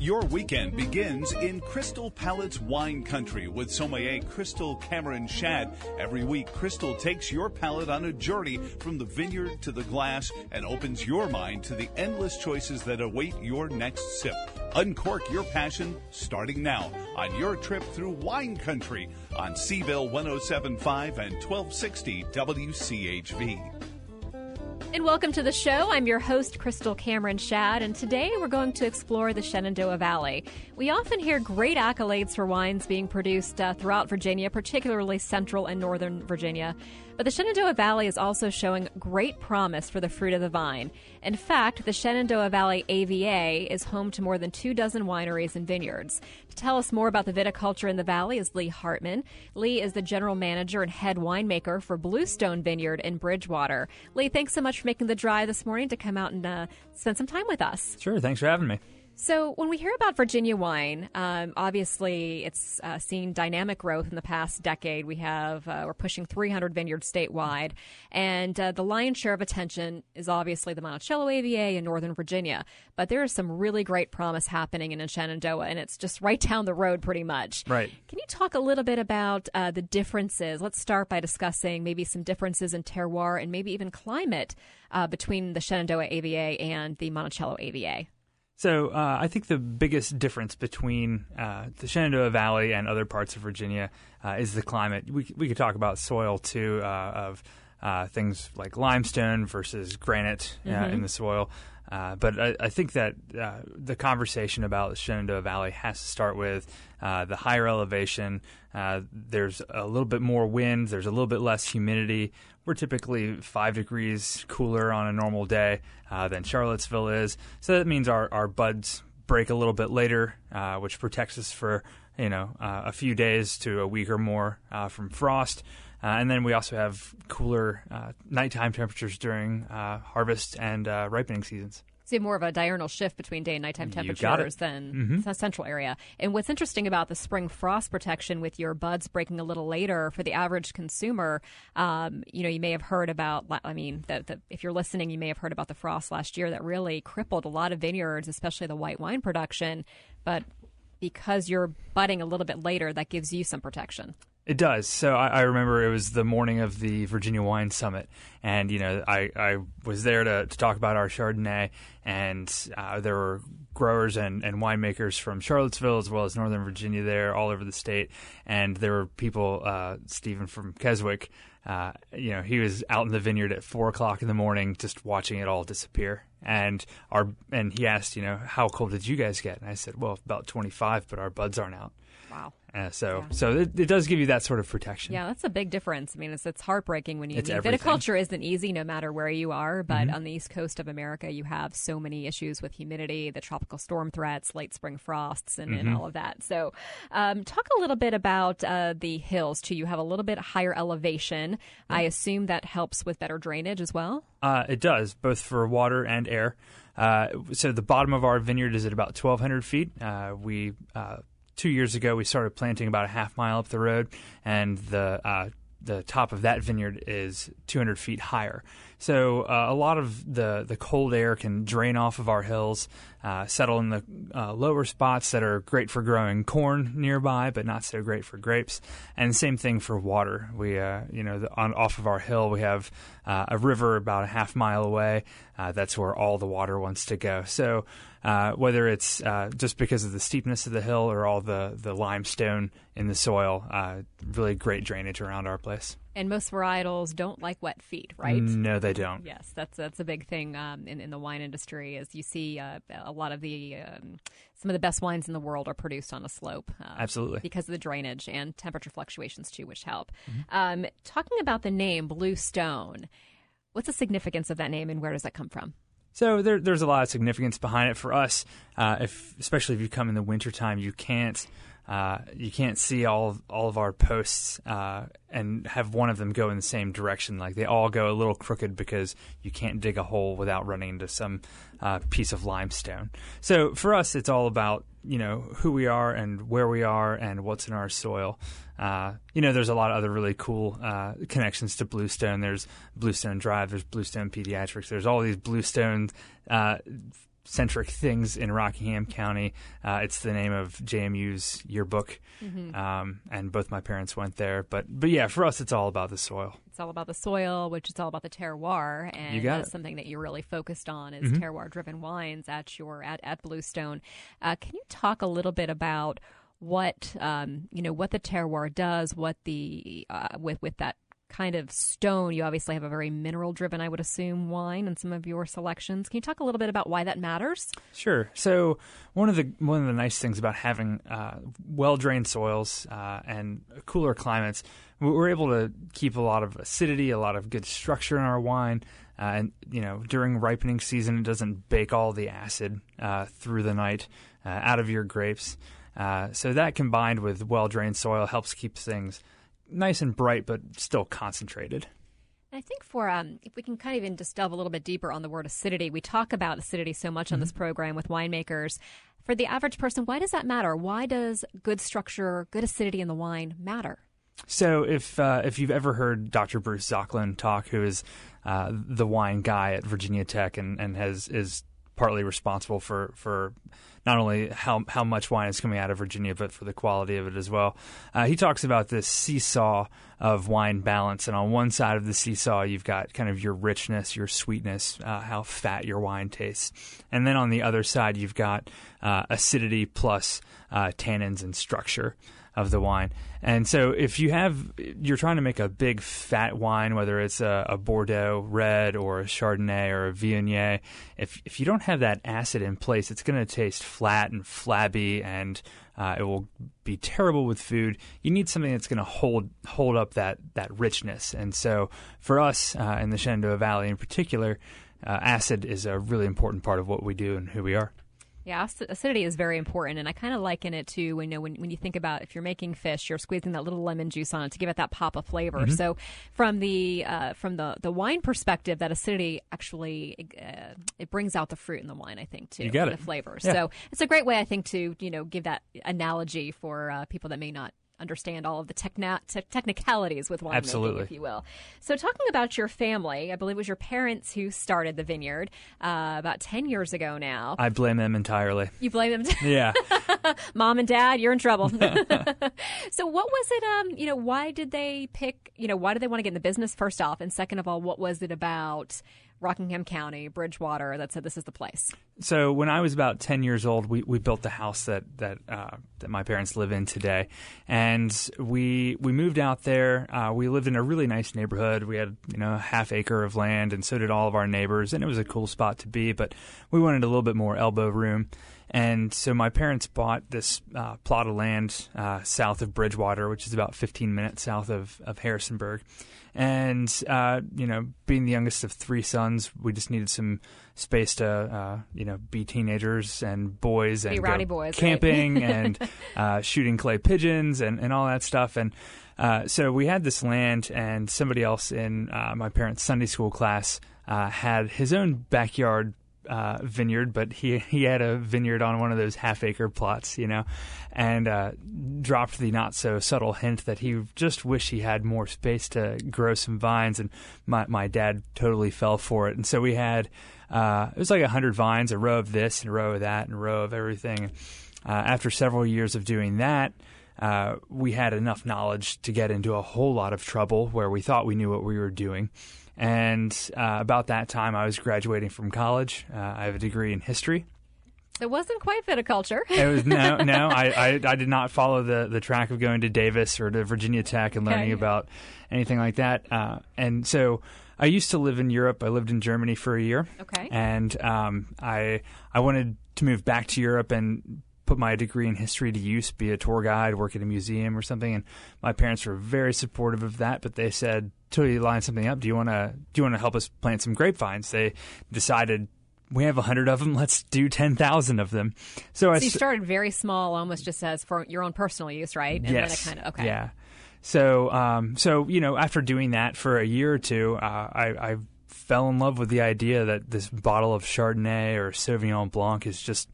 Your weekend begins in Crystal Palate's wine country with sommelier Crystal Cameron Schad. Every week, Crystal takes your palate on a journey from the vineyard to the glass and opens your mind to the endless choices that await your next sip. Uncork your passion starting now on your trip through wine country on Seville 1075 and 1260 WCHV. And welcome to the show. I'm your host, Crystal Cameron Schad, and today we're going to explore the Shenandoah Valley. We often hear great accolades for wines being produced uh, throughout Virginia, particularly central and northern Virginia. But the Shenandoah Valley is also showing great promise for the fruit of the vine. In fact, the Shenandoah Valley AVA is home to more than two dozen wineries and vineyards. To tell us more about the viticulture in the valley is Lee Hartman. Lee is the general manager and head winemaker for Bluestone Vineyard in Bridgewater. Lee, thanks so much for making the drive this morning to come out and uh, spend some time with us. Sure, thanks for having me. So, when we hear about Virginia wine, um, obviously it's uh, seen dynamic growth in the past decade. We have uh, we're pushing 300 vineyards statewide, and uh, the lion's share of attention is obviously the Monticello AVA in Northern Virginia. But there is some really great promise happening in Shenandoah, and it's just right down the road, pretty much. Right. Can you talk a little bit about uh, the differences? Let's start by discussing maybe some differences in terroir and maybe even climate uh, between the Shenandoah AVA and the Monticello AVA. So uh, I think the biggest difference between uh, the Shenandoah Valley and other parts of Virginia uh, is the climate. We we could talk about soil too, uh, of uh, things like limestone versus granite uh, Mm-hmm. in the soil. But I, I think that the conversation about Shenandoah Valley has to start with the higher elevation. there's a little bit more wind. There's a little bit less humidity. We're typically five degrees cooler on a normal day uh, than Charlottesville is. So that means our, our buds break a little bit later, uh, which protects us for you know uh, a few days to a week or more uh, from frost. Uh, and then we also have cooler uh, nighttime temperatures during harvest and ripening seasons see more of a diurnal shift between day and nighttime temperatures than mm-hmm. the central area. And what's interesting about the spring frost protection with your buds breaking a little later for the average consumer, um, you know, you may have heard about, I mean, the, the, if you're listening, you may have heard about the frost last year that really crippled a lot of vineyards, especially the white wine production. But because you're budding a little bit later, that gives you some protection. It does. So I, I, remember it was the morning of the Virginia Wine Summit, and you know I, I was there to, to talk about our Chardonnay, and uh, there were growers and, and winemakers from Charlottesville as well as Northern Virginia there, all over the state, and there were people. Uh, Stephen from Keswick, uh, you know, he was out in the vineyard at four o'clock in the morning, just watching it all disappear. And our and he asked, you know, how cold did you guys get? And I said, well, about twenty five, but our buds aren't out. Wow. Uh, so yeah. so it, it, does give you that sort of protection. Yeah, that's a big difference. I mean, it's, it's heartbreaking when you it's mean, viticulture isn't easy no matter where you are, but mm-hmm. on the east coast of America, you have so many issues with humidity, the tropical storm threats, late spring frosts, and, mm-hmm. and all of that. So, um, talk a little bit about uh, the hills too. You have a little bit higher elevation. Mm-hmm. I assume that helps with better drainage as well. Uh, it does, both for water and air. Uh, so the bottom of our vineyard is at about 1,200 feet. Uh, we uh, two years ago we started planting about a half mile up the road, and the uh, the top of that vineyard is 200 feet higher. So uh, a lot of the the cold air can drain off of our hills, uh, settle in the uh, lower spots that are great for growing corn nearby, but not so great for grapes. And same thing for water. We uh, you know the, on off of our hill we have uh, a river about a half mile away. Uh, that's where all the water wants to go. So uh, whether it's uh, just because of the steepness of the hill or all the, the limestone in the soil, uh, really great drainage around our place. And most varietals don't like wet feet, right? No, they don't. Yes, that's that's a big thing um, in in the wine industry. Is you see uh, a lot of the um, some of the best wines in the world are produced on a slope. Uh, Absolutely, because of the drainage and temperature fluctuations too, which help. Mm-hmm. Um, talking about the name Bluestone, what's the significance of that name, and where does that come from? So there, there's a lot of significance behind it for us. Uh, if especially if you come in the wintertime, you can't uh, you can't see all of, all of our posts uh, and have one of them go in the same direction. Like they all go a little crooked because you can't dig a hole without running into some uh, piece of limestone. So for us, it's all about you know who we are and where we are and what's in our soil. Uh, you know, there's a lot of other really cool uh, connections to Bluestone. There's Bluestone Drive. There's Bluestone Pediatrics. There's all these Bluestone uh, centric things in Rockingham County. Uh, it's the name of JMU's yearbook, Mm-hmm. um, and both my parents went there. But but yeah, for us, it's all about the soil. It's all about the soil, which is all about the terroir, and that's it. something that you're really focused on is terroir-driven wines at your at, at Bluestone. Uh, can you talk a little bit about what um, you know what the terroir does, what the uh, with with that kind of stone? You obviously have a very mineral-driven, I would assume, wine in some of your selections. Can you talk a little bit about why that matters? Sure. So one of the one of the nice things about having uh, well drained soils uh, and cooler climates, we- we're able to keep a lot of acidity, a lot of good structure in our wine. Uh, and you know, during ripening season, it doesn't bake all the acid uh, through the night uh, out of your grapes. Uh, so that combined with well drained soil helps keep things nice and bright, but still concentrated. I think for um, if we can kind of even just delve a little bit deeper on the word acidity, we talk about acidity so much on this program with winemakers. For the average person, why does that matter? Why does good structure, good acidity in the wine matter? So if uh, if you've ever heard Dr. Bruce Zoecklein talk, who is uh, the wine guy at Virginia Tech and, and has is partly responsible for, for not only how how much wine is coming out of Virginia, but for the quality of it as well. Uh, he talks about this seesaw of wine balance, and on one side of the seesaw, you've got kind of your richness, your sweetness, uh, how fat your wine tastes, and then on the other side, you've got uh, acidity plus uh, tannins and structure of the wine. And so if you have you're trying to make a big fat wine, whether it's a, a Bordeaux red or a Chardonnay or a Viognier, if if you don't have that acid in place, it's going to taste flat and flabby and uh, it will be terrible with food. You need something that's going to hold hold up that that richness. And so for us uh, in the Shenandoah Valley in particular, uh, acid is a really important part of what we do and who we are. Yeah, acidity is very important, and I kind of liken it to when you know when, when you think about if you're making fish, you're squeezing that little lemon juice on it to give it that pop of flavor. Mm-hmm. So, from the uh, from the the wine perspective, that acidity actually uh, it brings out the fruit in the wine. I think too, You got the it. flavor. Yeah. So it's a great way, I think, to you know give that analogy for uh, people that may not understand all of the techna- te- technicalities with winemaking, Absolutely. if you will. So, talking about your family, I believe it was your parents who started the vineyard uh, about ten years ago now. I blame them entirely. You blame them. Yeah. mom and dad you're in trouble so what was it um you know why did they pick you know why did they want to get in the business first off and second of all what was it about rockingham county bridgewater that said this is the place So when I was about ten years old, we, we built the house that that uh, that my parents live in today, and we we moved out there. Uh, we lived in a really nice neighborhood. We had you know a half acre of land, and so did all of our neighbors, and it was a cool spot to be. But we wanted a little bit more elbow room. And so my parents bought this uh, plot of land uh, south of Bridgewater, which is about 15 minutes south of, of Harrisonburg. And, uh, you know, being the youngest of three sons, we just needed some space to, uh, you know, be teenagers and boys and Be rowdy boys, right? camping and uh, shooting clay pigeons and, and all that stuff. And uh, so we had this land, and somebody else in uh, my parents' Sunday school class uh, had his own backyard uh, vineyard, but he he had a vineyard on one of those half acre plots, you know, and uh, dropped the not so subtle hint that he just wished he had more space to grow some vines, and my my dad totally fell for it, and so we had uh, it was like a hundred vines, a row of this and a row of that and a row of everything. Uh, after several years of doing that. Uh, we had enough knowledge to get into a whole lot of trouble where we thought we knew what we were doing. And uh, about that time, I was graduating from college. Uh, I have a degree in history. it wasn't quite viticulture It was no, no. I, I, I did not follow the, the track of going to Davis or to Virginia Tech and learning Okay. about anything like that. Uh, and so I used to live in Europe. I lived in Germany for a year. Okay. And um, I I wanted to move back to Europe and put my degree in history to use, be a tour guide, work at a museum or something. And my parents were very supportive of that, but they said, "Till you line something up, do you want to do you want to help us plant some grapevines?" They decided. We have a hundred of them. Let's do ten thousand of them. So, I so you started very small almost just as for your own personal use right and yes. kind of okay Yeah. So, um, so you know, after doing that for a year or two, uh, I, I fell in love with the idea that this bottle of Chardonnay or Sauvignon Blanc is just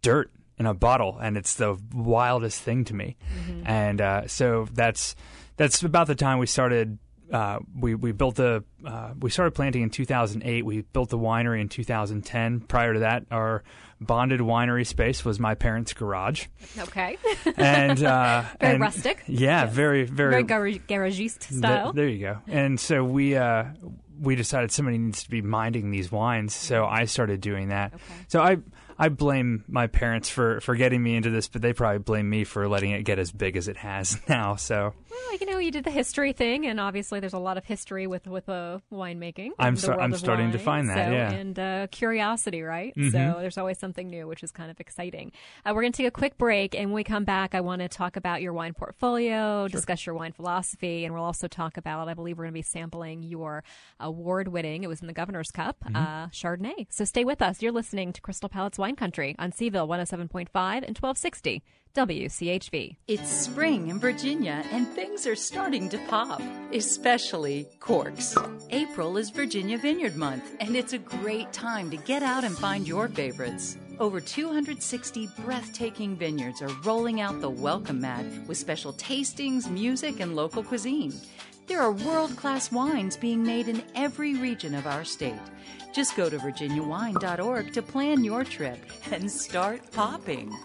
dirt in a bottle, and it's the wildest thing to me. And uh, so that's that's about the time we started uh, we we built a uh, we started planting in 2008. We built the winery in 2010. Prior to that, our bonded winery space was my parents' garage. Okay. And uh, very and- rustic. Yeah, very very Very gar- garagiste Th- style. there you go. And so we uh, we decided somebody needs to be minding these wines, so I started doing that. Okay. So I I blame my parents for for getting me into this, but they probably blame me for letting it get as big as it has now. So Well, you know, you did the history thing, and obviously there's a lot of history with with uh, winemaking. I'm the I'm starting to find that, so- yeah. and uh, curiosity, right? Mhm. So there's always something new, which is kind of exciting. Uh, we're going to take a quick break, and when we come back, I want to talk about your wine portfolio, discuss your wine philosophy, and we'll also talk about. I believe we're going to be sampling your award-winning. It was in the Governor's Cup, Mm-hmm. uh, Chardonnay. So stay with us. You're listening to Crystal Palate's Wine Country on Seville 107.5 and 1260 WCHV. It's spring in Virginia and things are starting to pop, especially corks. April is Virginia Vineyard Month and it's a great time to get out and find your favorites. Over 260 breathtaking vineyards are rolling out the welcome mat with special tastings, music, and local cuisine. There are world class wines being made in every region of our state. Just go to virginiawine.org to plan your trip and start popping.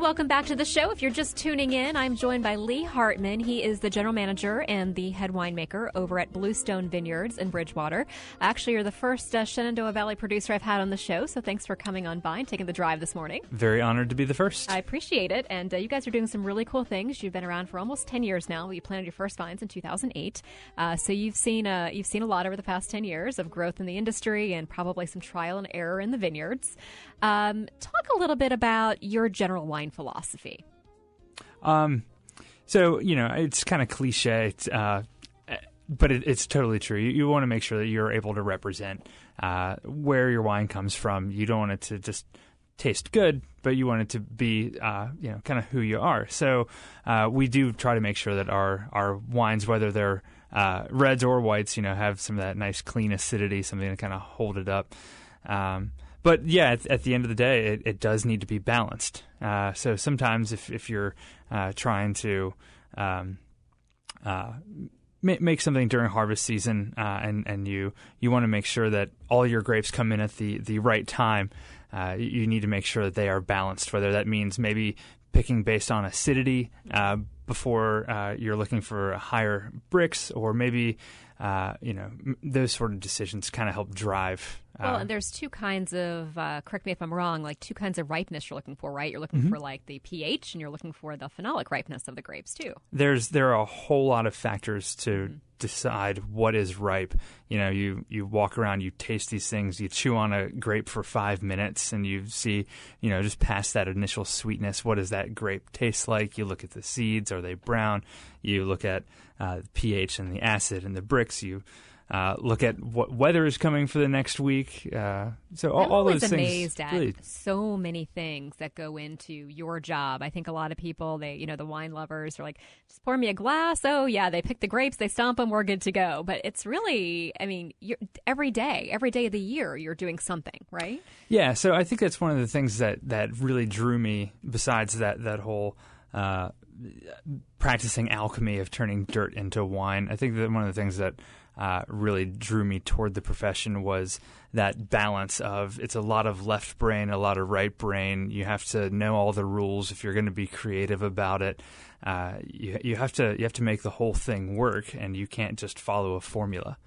And welcome back to the show. If you're just tuning in, I'm joined by Lee Hartman. He is the general manager and the head winemaker over at Bluestone Vineyards in Bridgewater. Actually, you're the first uh, Shenandoah Valley producer I've had on the show, so thanks for coming on by and taking the drive this morning. very honored to be the first. I appreciate it. And uh, you guys are doing some really cool things. You've been around for almost 10 years now. You planted your first vines in 2008. Uh, so you've seen, uh, you've seen a lot over the past 10 years of growth in the industry and probably some trial and error in the vineyards. Um, talk a little bit about your general wine philosophy. Um, so you know, it's kind of cliche, uh, but it, it's totally true. You, you want to make sure that you're able to represent uh, where your wine comes from. You don't want it to just taste good, but you want it to be, uh, you know, kind of who you are. So uh, we do try to make sure that our our wines, whether they're uh, reds or whites, you know, have some of that nice clean acidity, something to kind of hold it up. Um, but yeah, at, at the end of the day, it, it does need to be balanced. Uh, so sometimes if if you're uh, trying to um, uh, make something during harvest season, uh, and and you you want to make sure that all your grapes come in at the the right time. Uh, you, need to make sure that they are balanced. Whether that means maybe picking based on acidity uh, before uh, you're looking for higher Brix, or maybe uh, you know those sort of decisions kind of help drive. Well, uh, and there's two kinds of, uh, correct me if I'm wrong, like two kinds of ripeness you're looking for, right? You're looking Mm-hmm. for like the pH and you're looking for the phenolic ripeness of the grapes too. there's there are a whole lot of factors to Mm-hmm. decide what is ripe. You know, you you walk around, you taste these things, you chew on a grape for five minutes, and you see, you know, just past that initial sweetness, what does that grape taste like? You look at the seeds, are they brown? You look at uh, the pH and the acid and the Brix. You uh, look at what weather is coming for the next week. Uh, so all, I'm all those things. amazed at really- so many things that go into your job. I think a lot of people, they, you know, the wine lovers are like, just pour me a glass. Oh yeah, they pick the grapes, they stomp them, we're good to go. But it's really, I mean, you're, every day, every day of the year, you're doing something, right? Yeah, so I think that's one of the things that, that really drew me. Besides that that whole uh, practicing alchemy of turning dirt into wine, I think that one of the things that uh, really drew me toward the profession was that balance of it's a lot of left brain, a lot of right brain. You have to know all the rules if you're going to be creative about it. Uh, you you have to you have to make the whole thing work, and you can't just follow a formula.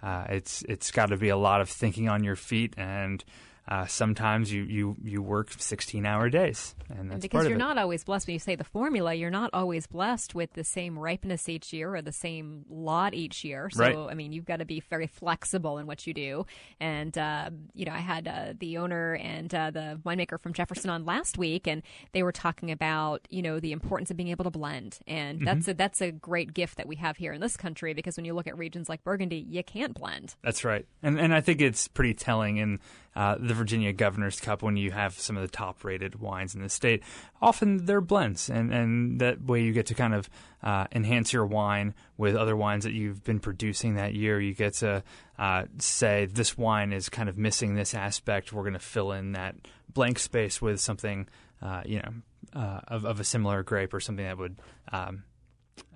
Uh, it's it's got to be a lot of thinking on your feet, and uh, sometimes you, you, you work sixteen hour days, and that's And part because you're not always blessed when you say the formula, you're not always blessed with the same ripeness each year or the same lot each year. So, Right. I mean, you've got to be very flexible in what you do. And, uh, you know, I had uh, the owner and uh, the winemaker from Jefferson on last week, and they were talking about, you know, the importance of being able to blend. And Mm-hmm. that's, a, that's a great gift that we have here in this country because when you look at regions like Burgundy, you can't blend. That's right, and and I think it's pretty telling in uh, the Virginia Governor's Cup when you have some of the top rated wines in the state. Often they're blends, and and that way you get to kind of uh, enhance your wine with other wines that you've been producing that year. You get to uh, say this wine is kind of missing this aspect. We're going to fill in that blank space with something. Uh, you know, uh, of, of a similar grape or something that would, um,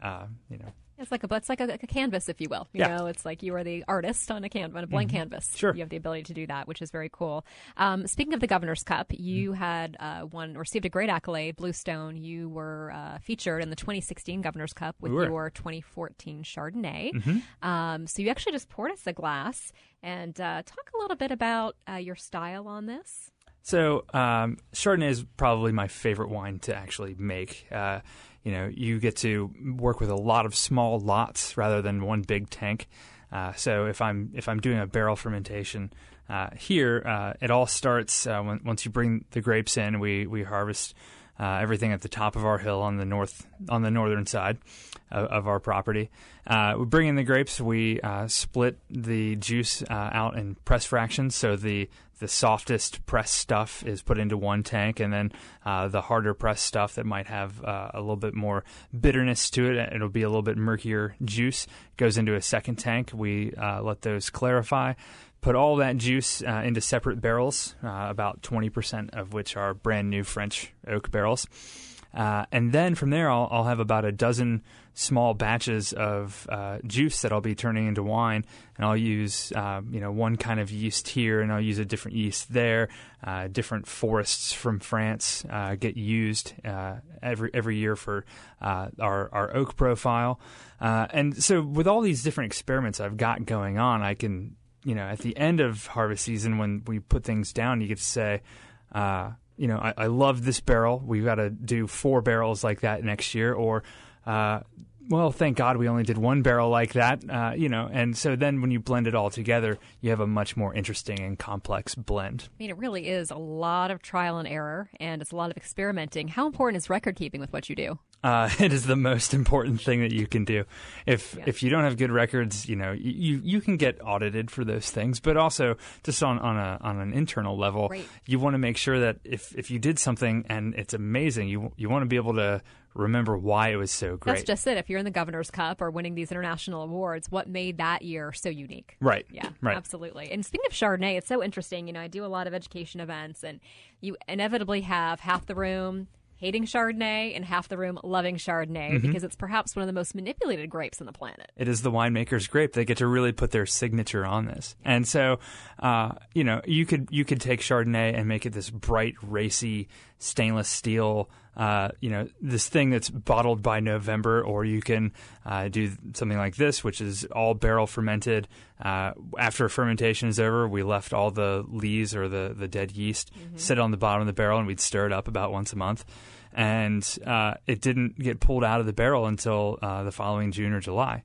uh, you know, It's like a it's like a, a canvas, if you will. You Yeah. know, it's like you are the artist on a can on a blank canvas. Sure. you have the ability to do that, which is very cool. Um, speaking of the Governor's Cup, you Mm-hmm. had uh, one received a great accolade, Bluestone. You were uh, featured in the 2016 Governor's Cup with We. Mm-hmm. your 2014 Chardonnay. Um, so you actually just poured us a glass and uh, talk a little bit about uh, your style on this. So um, Chardonnay is probably my favorite wine to actually make. Uh, you know, you get to work with a lot of small lots rather than one big tank. Uh, so if I'm if I'm doing a barrel fermentation uh, here, uh, it all starts uh, when, once you bring the grapes in. We we harvest uh, everything at the top of our hill on the north on the northern side of, of our property. Uh, we bring in the grapes. We uh, split the juice uh, out in press fractions, so the the softest press stuff is put into one tank, and then uh, the harder press stuff that might have uh, a little bit more bitterness to it, it'll be a little bit murkier juice, goes into a second tank. We let those clarify. Put all that juice uh, into separate barrels, uh, about 20% of which are brand new French oak barrels. Uh, and then from there, I'll, I'll have about a dozen small batches of uh, juice that I'll be turning into wine, and I'll use uh, you know one kind of yeast here, and I'll use a different yeast there. Uh, different forests from France get used every every year for our our oak profile, and so with all these different experiments I've got going on, I can you know at the end of harvest season when we put things down, you get to say. Uh, you know, I, I love this barrel. We've got to do four barrels like that next year, or, uh, well, thank God we only did one barrel like that. Uh, you know, and so then when you blend it all together, you have a much more interesting and complex blend. I mean, it really is a lot of trial and error, and it's a lot of experimenting. How important is record keeping with what you do? Uh, it is the most important thing that you can do. If Yeah. if you don't have good records, you know you you can get audited for those things, but also just on, on a on an internal level, Right. you want to make sure that if if you did something and it's amazing, you you want to be able to remember why it was so great. That's just it. If you're in the Governor's Cup or winning these international awards, what made that year so unique? right. Yeah, Right. absolutely. And speaking of Chardonnay, it's so interesting. You know, I do a lot of education events, and you inevitably have half the room hating Chardonnay and half the room loving Chardonnay Mm-hmm. because it's perhaps one of the most manipulated grapes on the planet. It is the winemaker's grape. They get to really put their signature on this, and so uh, you know you could you could take Chardonnay and make it this bright, racy stainless steel. Uh, you know this thing that's bottled by November, or you can uh, do something like this, which is all barrel fermented. Uh, after fermentation is over, we left all the lees or the the dead yeast sit on the bottom of the barrel, and we'd stir it up about once a month. And uh, it didn't get pulled out of the barrel until uh, the following June or July.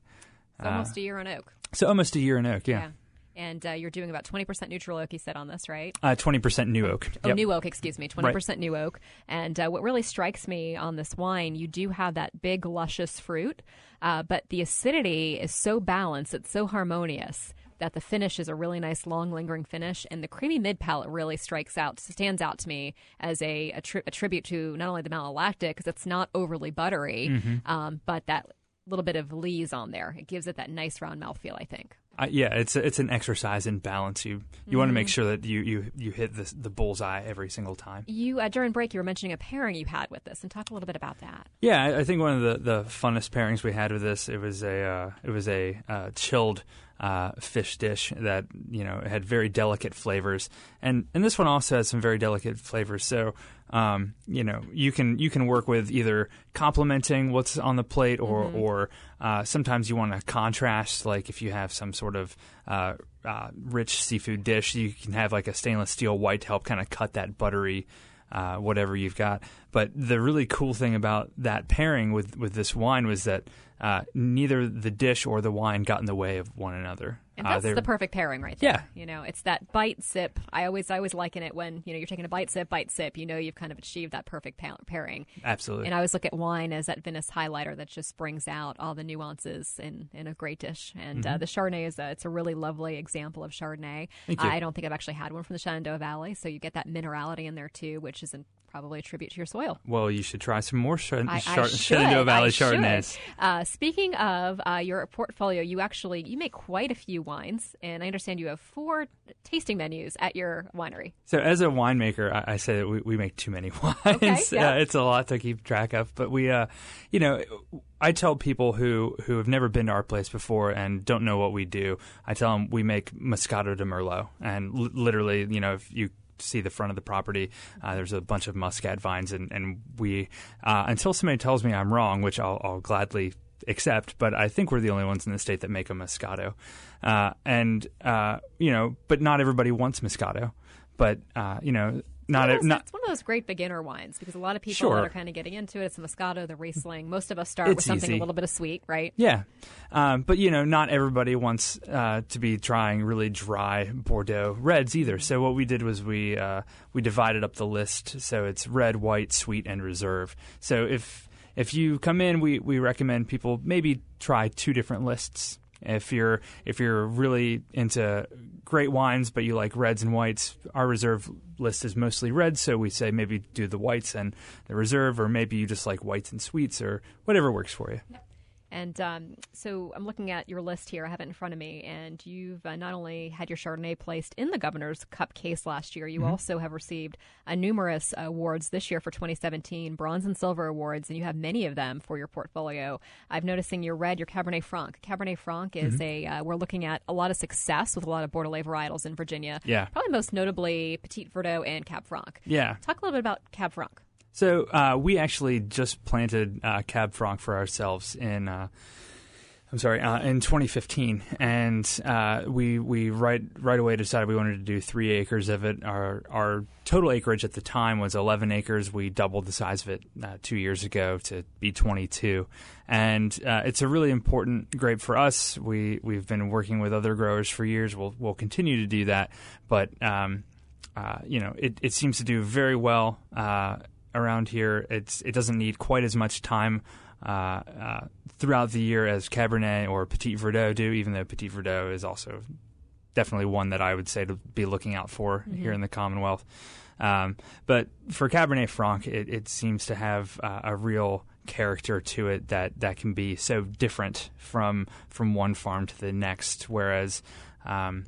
It's almost a year on oak. So almost a year in oak, yeah. And uh, you're doing about 20% neutral oak, you said on this, right? Uh, 20% new oak. Oh, Yep. new oak, excuse me, 20% new oak. And uh, what really strikes me on this wine, you do have that big, luscious fruit, uh, but the acidity is so balanced, it's so harmonious that the finish is a really nice, long, lingering finish. And the creamy mid palate really strikes out, stands out to me as a, a, tri- a tribute to not only the malolactic, because it's not overly buttery, Mm-hmm. um, but that little bit of lees on there. It gives it that nice round mouthfeel, I think. Uh, yeah, it's a, it's an exercise in balance. You you want to Mm-hmm. make sure that you, you, you hit the the bullseye every single time. You uh, during break, you were mentioning a pairing you had with this, and talk a little bit about that. Yeah, I, I think one of the, the funnest pairings we had with this it was a uh, it was a uh, chilled uh, fish dish that you know had very delicate flavors, and and this one also has some very delicate flavors. So um, you know you can you can work with either complementing what's on the plate, or or uh, sometimes you want to contrast. Like if you have some sort of uh, uh, rich seafood dish, you can have like a stainless steel white to help kind of cut that buttery uh, whatever you've got. But the really cool thing about that pairing with, with this wine was that uh, neither the dish or the wine got in the way of one another. And Uh, that's they're- the perfect pairing right there. Yeah. You know, it's that bite sip. I always I always liken it when, you know, you're taking a bite sip, bite sip, you know you've kind of achieved that perfect pa- pairing. Absolutely. And I always look at wine as that Venice highlighter that just brings out all the nuances in, in a great dish. And uh, the Chardonnay is a, it's a really lovely example of Chardonnay. Mm-hmm. Thank you. I don't think I've actually had one from the Shenandoah Valley, so you get that minerality in there too, which is probably a tribute to your soil. well, you should try some more I, I Shenandoah Valley I. Chardonnays. Uh, speaking of uh, your portfolio, you actually you make quite a few wines, and I understand you have four tasting menus at your winery. So, as a winemaker, I, I say that we, we make too many wines. Okay, yeah. uh, it's a lot to keep track of. But we, uh, you know, I tell people who, who have never been to our place before and don't know what we do, I tell them we make Moscato de Merlot. And l- literally, you know, if you see the front of the property, uh, there's a bunch of muscat vines. And, and we, uh, until somebody tells me I'm wrong, which I'll, I'll gladly accept, but I think we're the only ones in the state that make a Moscato. Uh, and, uh, you know, but not everybody wants Moscato. But, uh, you know, not, of not it's one of those great beginner wines because a lot of people Sure. that are kind of getting into it, it's the Moscato, the Riesling. Most of us start with something easy. a little bit of sweet, right? Yeah, um, but you know, not everybody wants uh, to be trying really dry Bordeaux reds either. So what we did was we uh, we divided up the list so it's red, white, sweet, and reserve. So if if you come in, we we recommend people maybe try two different lists. If you're if you're really into great wines but you like reds and whites, our reserve list is mostly reds, so we say maybe do the whites and the reserve, or maybe you just like whites and sweets, or whatever works for you. And um, so I'm looking at your list here. I have it in front of me. And you've uh, not only had your Chardonnay placed in the Governor's Cup case last year, you also have received uh, numerous awards this year for 2017, bronze and silver awards, and you have many of them for your portfolio. I'm noticing your red, your Cabernet Franc. Cabernet Franc is a, uh, we're looking at a lot of success with a lot of Bordelais varietals in Virginia. Yeah. Probably most notably Petit Verdot and Cab Franc. Yeah. Talk a little bit about Cab Franc. So uh, we actually just planted uh, Cab Franc for ourselves in. Uh, I'm sorry, uh, in 2015, and uh, we we right right away decided we wanted to do three acres of it. Our our total acreage at the time was 11 acres. We doubled the size of it uh, two years ago to be 22, and it's a really important grape for us. We we've been working with other growers for years. We'll we'll continue to do that, but um, you know, it, it seems to do very well around here. It's it doesn't need quite as much time uh, uh, throughout the year as Cabernet or Petit Verdot do, even though Petit Verdot is also definitely one that I would say to be looking out for here in the Commonwealth. Um, but for Cabernet Franc, it, it seems to have uh, a real character to it that, that can be so different from from one farm to the next. Whereas um,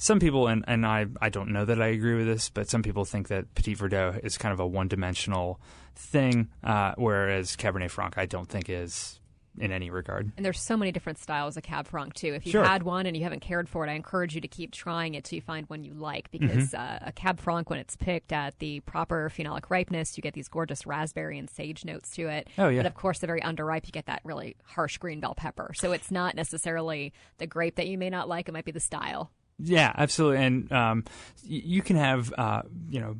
some people, and, and I, I don't know that I agree with this, but some people think that Petit Verdot is kind of a one dimensional thing, uh, whereas Cabernet Franc I don't think is in any regard. And there's so many different styles of Cab Franc too. If you've Sure. had one and you haven't cared for it, I encourage you to keep trying it till you find one you like. Mm-hmm. Because uh, a Cab Franc, when it's picked at the proper phenolic ripeness, you get these gorgeous raspberry and sage notes to it. Oh, yeah. But of course, the very underripe, you get that really harsh green bell pepper. So it's not necessarily the grape that you may not like; it might be the style. Yeah, absolutely. And um, you can have, uh, you know,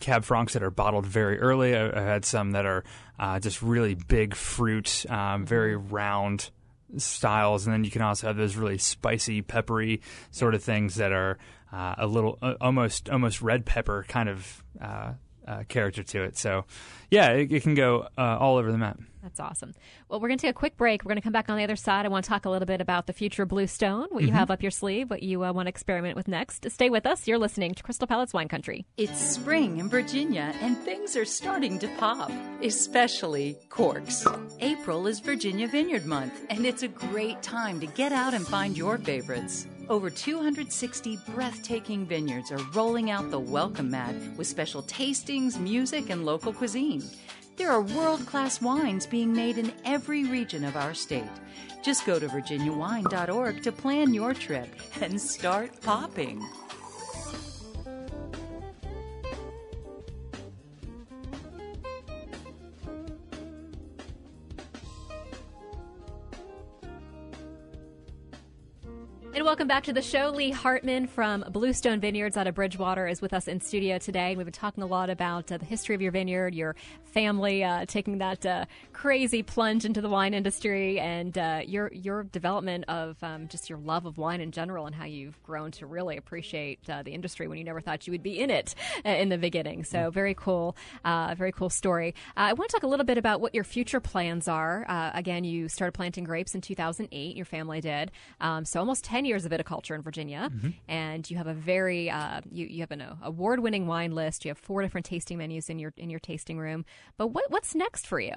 Cab Francs that are bottled very early. I, I had some that are uh, just really big fruit, um, very round styles, and then you can also have those really spicy, peppery sort of things that are uh, a little uh, almost almost red pepper kind of uh, uh, character to it. So, yeah, it, it can go uh, all over the map. That's awesome. Well, we're going to take a quick break. We're going to come back on the other side. I want to talk a little bit about the future of Bluestone, what you have up your sleeve, what you uh, want to experiment with next. Stay with us. You're listening to Crystal Palate's Wine Country. It's spring in Virginia and things are starting to pop, especially corks. April is Virginia Vineyard Month, and it's a great time to get out and find your favorites. Over 260 breathtaking vineyards are rolling out the welcome mat with special tastings, music, and local cuisine. There are world class wines being made in every region of our state. Just go to virginiawine.org to plan your trip and start popping. Welcome back to the show. Lee Hartman from Bluestone Vineyards out of Bridgewater is with us in studio today. We've been talking a lot about uh, the history of your vineyard, your family uh, taking that uh, crazy plunge into the wine industry, and uh, your your development of um, just your love of wine in general, and how you've grown to really appreciate uh, the industry when you never thought you would be in it uh, in the beginning. So very cool, uh, very cool story. I want to talk a little bit about what your future plans are. Uh, again, you started planting grapes in 2008. Your family did. Um, so almost 10 years of viticulture in Virginia, and you have a very uh, you you have an uh, award-winning wine list. You have four different tasting menus in your in your tasting room. But what what's next for you?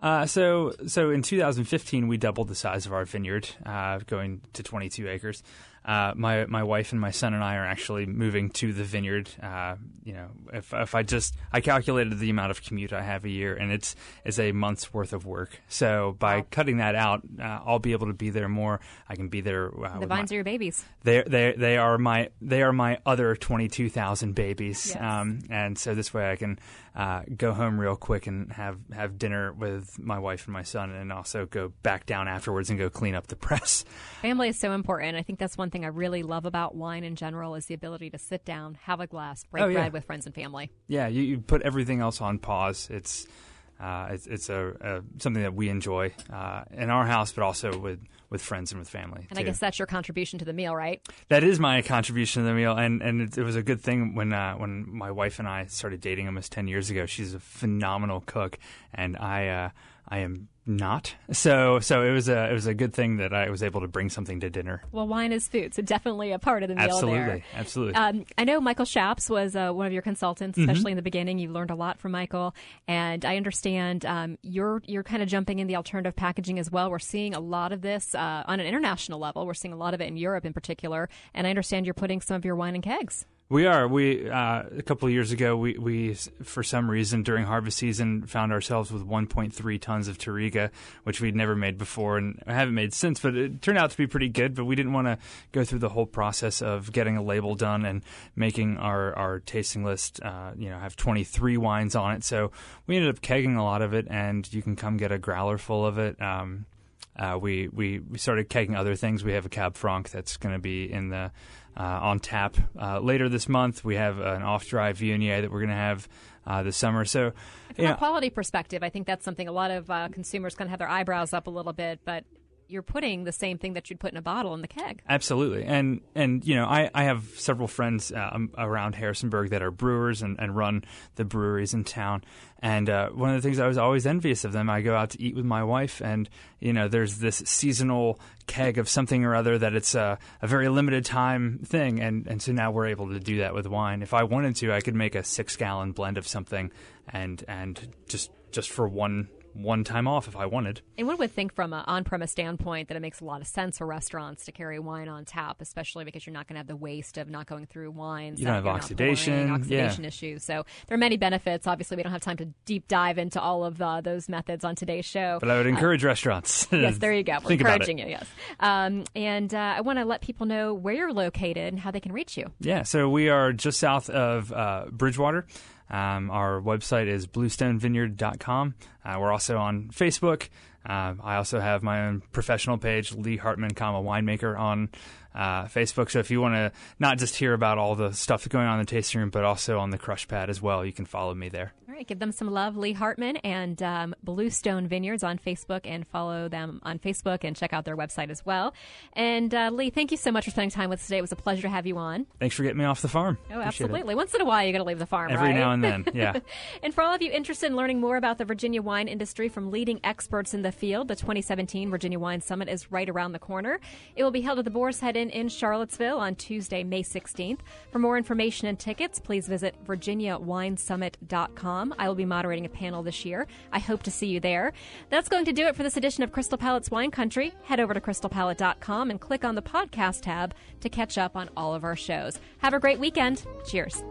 Uh, so, so in 2015, we doubled the size of our vineyard, uh, going to 22 acres. Uh, my my wife and my son and I are actually moving to the vineyard. Uh, you know, if if I just I calculated the amount of commute I have a year, and it's it's a month's worth of work. So by wow. cutting that out, uh, I'll be able to be there more. I can be there. Uh, the vines my, are your babies. They they they are my they are my other twenty two thousand babies. Yes. Um, and so this way I can uh, go home real quick and have have dinner with my wife and my son, and also go back down afterwards and go clean up the press. Family is so important. I think that's one thing I really love about wine in general is the ability to sit down, have a glass, break oh, yeah. bread with friends and family. Yeah, you, you, put everything else on pause. It's uh, it's, it's a, a, something that we enjoy uh, in our house, but also with, with friends and with family. And too. I guess that's your contribution to the meal, right? That is my contribution to the meal, and and it, it was a good thing when uh, when my wife and I started dating almost ten years ago. She's a phenomenal cook, and I uh, I am not. So so it was a it was a good thing that I was able to bring something to dinner. Well, wine is food, so definitely a part of the meal absolutely, there. Absolutely, um, I know Michael Shaps was uh, one of your consultants, mm-hmm. especially mm-hmm. in the beginning. You learned a lot from Michael, and I understand um, you're you're kind of jumping in the alternative packaging as well. We're seeing a lot of this uh, on an international level. We're seeing a lot of it in Europe in particular, and I understand you're putting some of your wine in kegs. We are. We uh, a couple of years ago, we, we for some reason during harvest season found ourselves with 1.3 tons of Touriga, which we'd never made before and haven't made since. But it turned out to be pretty good. But we didn't want to go through the whole process of getting a label done and making our our tasting list, uh, you know, have 23 wines on it. So we ended up kegging a lot of it, and you can come get a growler full of it. Um, uh, we, we we started kegging other things. We have a Cab Franc that's going to be in the uh, on tap uh, later this month. We have an off dry Viognier that we're going to have uh, this summer. So, from a quality perspective, I think that's something a lot of uh, consumers kind of have their eyebrows up a little bit, but you're putting the same thing that you'd put in a bottle in the keg. Absolutely, and and you know I, I have several friends uh, um, around Harrisonburg that are brewers and, and run the breweries in town. And uh, one of the things I was always envious of them, I go out to eat with my wife, and you know there's this seasonal keg of something or other that it's a, a very limited time thing, and and so now we're able to do that with wine. If I wanted to, I could make a six gallon blend of something, and and just just for one one time off if I wanted. And one would think from an on premise standpoint that it makes a lot of sense for restaurants to carry wine on tap, especially because you're not going to have the waste of not going through wines. You don't have oxidation. oxidation yeah. issues. So there are many benefits. Obviously, we don't have time to deep dive into all of uh, those methods on today's show. But I would uh, encourage uh, restaurants. yes, there you go. We're Think encouraging you, yes. Um, and uh, I want to let people know where you're located and how they can reach you. Yeah, so we are just south of uh, Bridgewater. Um, our website is bluestonevineyard.com. Uh, we're also on Facebook. Uh, I also have my own professional page, Lee Hartman, comma winemaker, on uh, Facebook. So if you want to not just hear about all the stuff going on in the tasting room, but also on the crush pad as well, you can follow me there. All right, give them some love, Lee Hartman and um, Bluestone Vineyards on Facebook, and follow them on Facebook and check out their website as well. And uh, Lee, thank you so much for spending time with us today. It was a pleasure to have you on. Thanks for getting me off the farm. Oh, Appreciate absolutely. It. Once in a while, you got to leave the farm, every right? now and then. Yeah. and for all of you interested in learning more about the Virginia wine industry from leading experts in the field, the 2017 Virginia Wine Summit is right around the corner. It will be held at the Boar's Head In Charlottesville on Tuesday, May 16th. For more information and tickets, please visit virginiawinesummit.com. I will be moderating a panel this year. I hope to see you there. That's going to do it for this edition of Crystal Palate's Wine Country. Head over to crystalpalate.com and click on the podcast tab to catch up on all of our shows. Have a great weekend. Cheers.